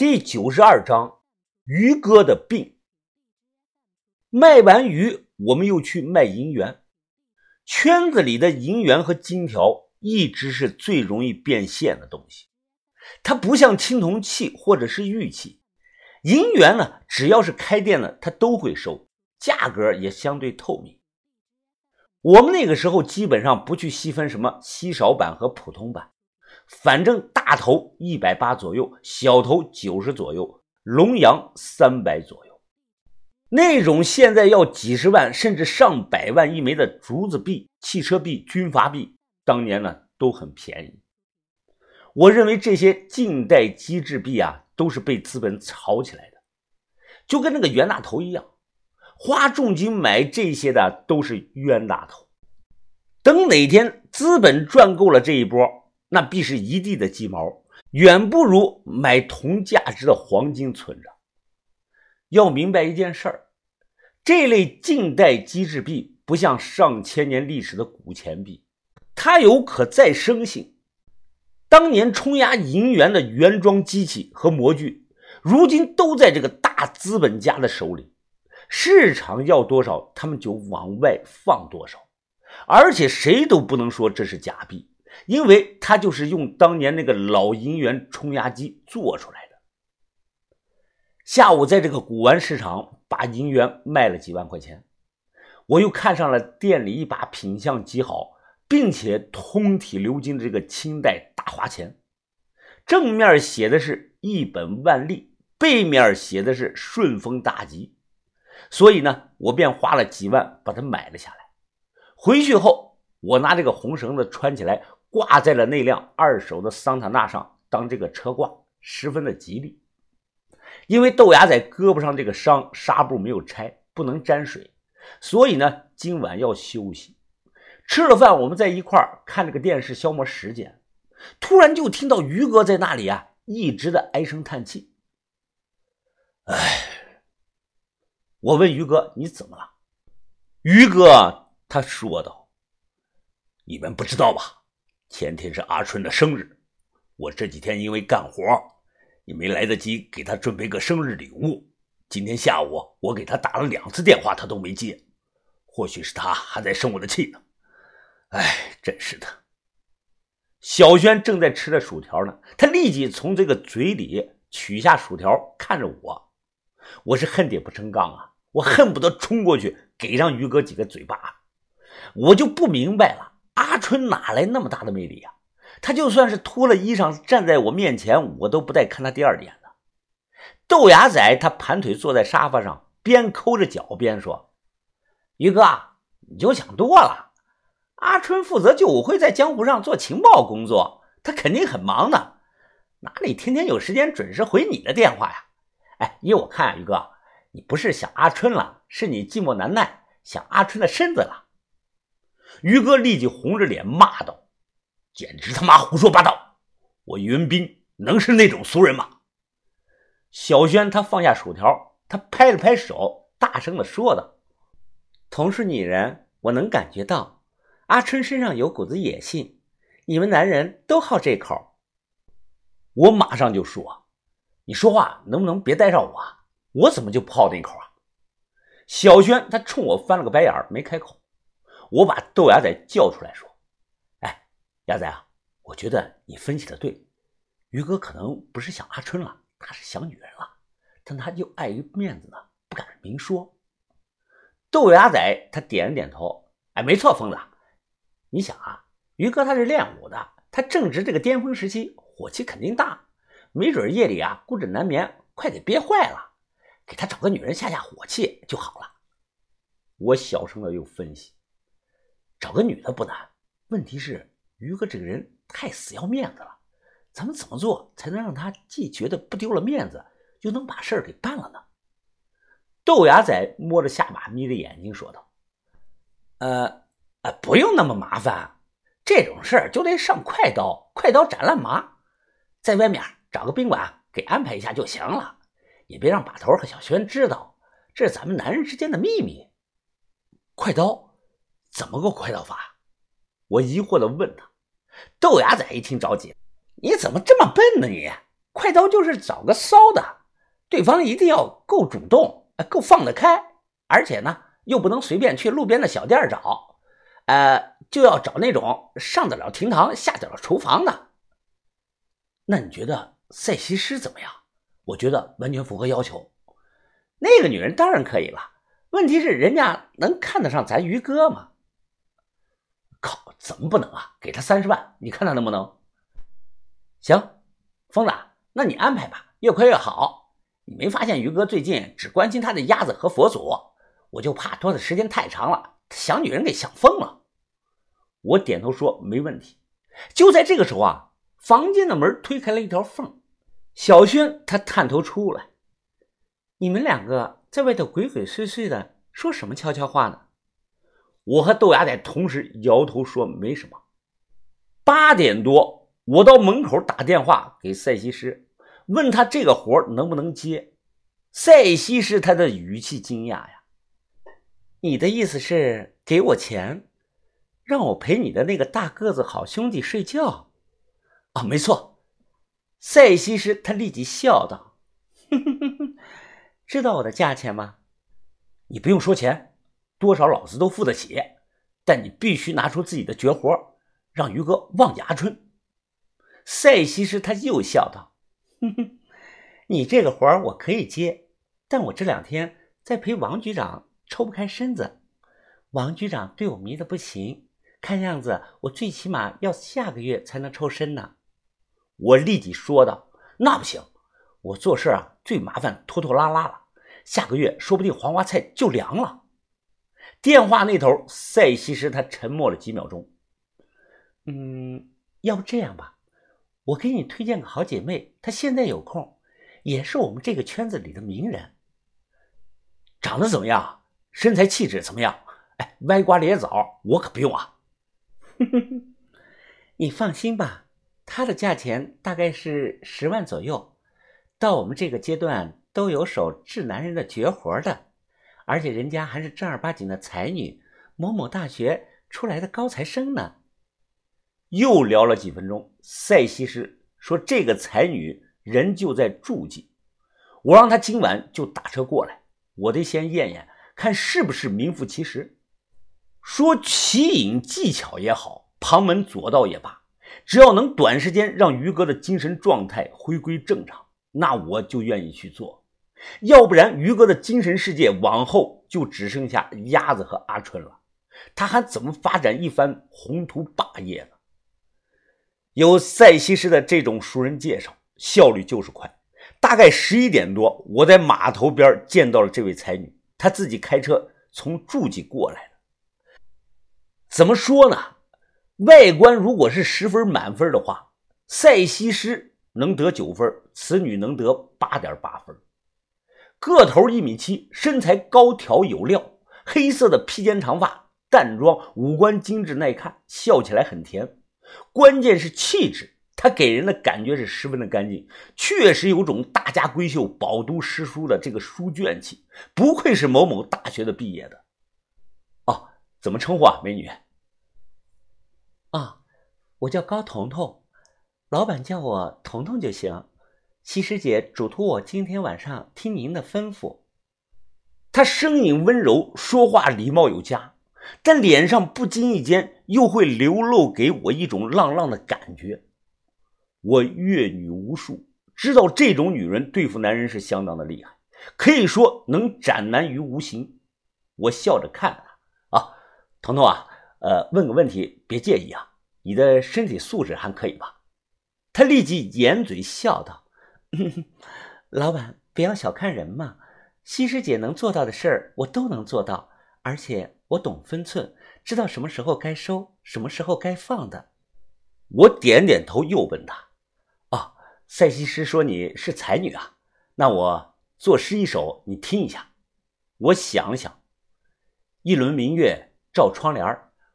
第九十二章于哥的病。卖完鱼，我们又去卖银元。圈子里的银元和金条一直是最容易变现的东西。它不像青铜器或者是玉器，银元呢，只要是开店的，他都会收，价格也相对透明。我们那个时候基本上不去细分什么稀少版和普通版，反正大大头一百八左右，小头九十左右，龙阳三百左右。那种现在要几十万甚至上百万一枚的竹子币、汽车币、军阀币，当年呢都很便宜。我认为这些近代机制币啊，都是被资本炒起来的，就跟那个袁大头一样，花重金买这些的都是冤大头。等哪天资本赚够了这一波，那必是一地的鸡毛，远不如买同价值的黄金存着。要明白一件事儿，这类近代机制币不像上千年历史的古钱币，它有可再生性。当年冲压银元的原装机器和模具，如今都在这个大资本家的手里，市场要多少，他们就往外放多少，而且谁都不能说这是假币，因为它就是用当年那个老银元冲压机做出来的。下午在这个古玩市场把银元卖了几万块钱，我又看上了店里一把品相极好，并且通体鎏金的这个清代大花钱，正面写的是一本万利，背面写的是顺风大吉，所以呢，我便花了几万把它买了下来。回去后，我拿这个红绳子穿起来，挂在了那辆二手的桑塔纳上当这个车挂，十分的吉利。因为豆芽仔胳膊上这个伤，纱布没有拆，不能沾水，所以呢，今晚要休息。吃了饭，我们在一块儿看这个电视消磨时间。突然就听到于哥在那里啊，一直的唉声叹气。哎，我问于哥你怎么了？于哥他说道：“你们不知道吧？前天是阿春的生日，我这几天因为干活。”也没来得及给他准备个生日礼物。今天下午我给他打了两次电话，他都没接。或许是他还在生我的气呢。哎，真是的。小轩正在吃着薯条呢，他立即从这个嘴里取下薯条，看着我。我是恨铁不成钢啊，我恨不得冲过去给上于哥几个嘴巴。我就不明白了，阿春哪来那么大的魅力呀？他就算是脱了衣裳站在我面前，我都不带看他第二眼的。豆芽仔他盘腿坐在沙发上，边抠着脚边说：“于哥，你就想多了。阿春负责救武会在江湖上做情报工作，他肯定很忙的，哪里天天有时间准时回你的电话呀？哎，依我看，啊于哥，你不是想阿春了，是你寂寞难耐，想阿春的身子了。”于哥立即红着脸骂道。简直他妈胡说八道！我于文斌能是那种俗人吗？小轩他放下薯条，他拍了拍手，大声的说道：“同是女人，我能感觉到阿春身上有股子野性，你们男人都好这口。”我马上就说：“你说话能不能别带上我？啊我怎么就不好那口啊？”小轩他冲我翻了个白眼没开口。我把豆芽仔叫出来说。哎鸭仔啊，我觉得你分析的对，于哥可能不是想阿春了，他是想女人了，但他又碍于面子呢，不敢明说。豆芽仔他点了点头，哎，没错，疯子，你想啊，于哥他是练武的，他正值这个巅峰时期，火气肯定大，没准夜里啊孤枕难眠，快给憋坏了，给他找个女人下下火气就好了。我小声的又分析，找个女的不难，问题是。于哥这个人太死要面子了，咱们怎么做才能让他既觉得不丢了面子，又能把事儿给办了呢？豆芽仔摸着下巴，眯着眼睛说道：“呃，呃，不用那么麻烦，这种事儿就得上快刀，快刀斩乱麻，在外面找个宾馆给安排一下就行了，也别让把头和小轩知道，这是咱们男人之间的秘密。快刀，怎么个快刀法？”我疑惑的问他。豆芽仔一听着急：“你怎么这么笨呢？你快刀就是找个骚的，对方一定要够主动，够放得开，而且呢，又不能随便去路边的小店找，呃，就要找那种上得了厅堂、下得了厨房的。那你觉得赛西施怎么样？我觉得完全符合要求。那个女人当然可以了，问题是人家能看得上咱于哥吗？靠，怎么不能啊？给他三十万，你看他能不能？行，疯子，那你安排吧，越快越好。你没发现于哥最近只关心他的鸭子和佛祖？我就怕拖的时间太长了，想女人给想疯了。我点头说没问题。就在这个时候啊，房间的门推开了一条缝，小轩他探头出来：“你们两个在外头鬼鬼祟祟的说什么悄悄话呢？”我和豆芽仔同时摇头说没什么。八点多。我到门口打电话给赛西施，问他这个活能不能接。赛西施他的语气惊讶呀，你的意思是给我钱，让我陪你的那个大个子好兄弟睡觉？啊，没错。赛西施他立即笑道：“哼哼哼哼知道我的价钱吗？你不用说钱，多少老子都付得起，但你必须拿出自己的绝活，让于哥忘牙春。”赛西施他又笑道：“哼哼，你这个活我可以接，但我这两天在陪王局长抽不开身子，王局长对我迷得不行，看样子我最起码要下个月才能抽身呢。”我立即说道：“那不行，我做事啊最麻烦拖拖拉拉了，下个月说不定黄花菜就凉了。”电话那头，赛西施他沉默了几秒钟，嗯，要不这样吧。我给你推荐个好姐妹，她现在有空，也是我们这个圈子里的名人。长得怎么样？身材气质怎么样？哎，歪瓜裂枣，我可不用啊。哼哼哼你放心吧，她的价钱大概是十万左右。到我们这个阶段，都有手治男人的绝活的，而且人家还是正儿八经的才女，某某大学出来的高材生呢。又聊了几分钟，赛西施说：“这个才女人就在诸暨，我让她今晚就打车过来，我得先验验，看是不是名副其实。说奇影技巧也好，旁门左道也罢，只要能短时间让于哥的精神状态回归正常，那我就愿意去做。要不然，于哥的精神世界往后就只剩下鸭子和阿春了，他还怎么发展一番宏图霸业呢？”有赛西施的这种熟人介绍，效率就是快。大概十一点多，我在码头边见到了这位才女，她自己开车从诸暨过来的。怎么说呢？外观如果是十分满分的话，赛西施能得九分，此女能得八点八分。个头一米七，身材高挑有料，黑色的披肩长发，淡妆，五官精致耐看，笑起来很甜。关键是气质，他给人的感觉是十分的干净，确实有种大家闺秀饱读诗书的这个书卷气，不愧是某某大学的毕业的。哦，怎么称呼啊，美女？啊，我叫高彤彤，老板叫我彤彤就行。西施姐嘱托我今天晚上听您的吩咐。她声音温柔，说话礼貌有加。但脸上不经意间又会流露给我一种浪浪的感觉。我阅女无数，知道这种女人对付男人是相当的厉害，可以说能斩男于无形。我笑着看她啊，彤彤啊，呃，问个问题，别介意啊，你的身体素质还可以吧？她立即掩嘴笑道：“ 老板，不要小看人嘛，西施姐能做到的事儿，我都能做到，而且。”我懂分寸，知道什么时候该收，什么时候该放的。我点点头，又问他：“哦，赛西施说你是才女啊？那我作诗一首，你听一下。”我想想：“一轮明月照窗帘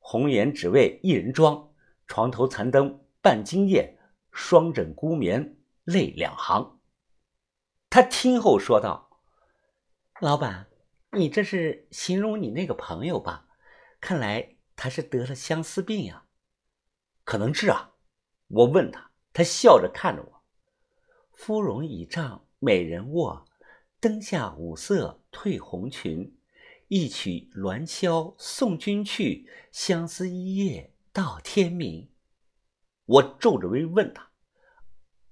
红颜只为一人妆。床头残灯半今夜，双枕孤眠泪两行。”他听后说道：“老板。”你这是形容你那个朋友吧？看来他是得了相思病呀。可能是啊。我问他，他笑着看着我。芙蓉倚杖美人卧，灯下五色褪红裙。一曲鸾箫送君去，相思一夜到天明。我皱着眉问他：“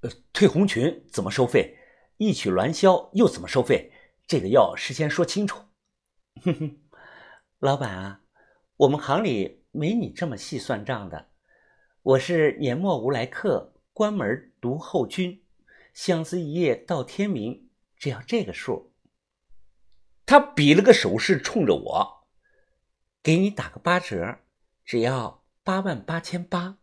呃，褪红裙怎么收费？一曲鸾箫又怎么收费？这个要事先说清楚。”哼哼，老板啊，我们行里没你这么细算账的。我是年末无来客，关门独后君。相思一夜到天明，只要这个数。他比了个手势，冲着我，给你打个八折，只要八万八千八。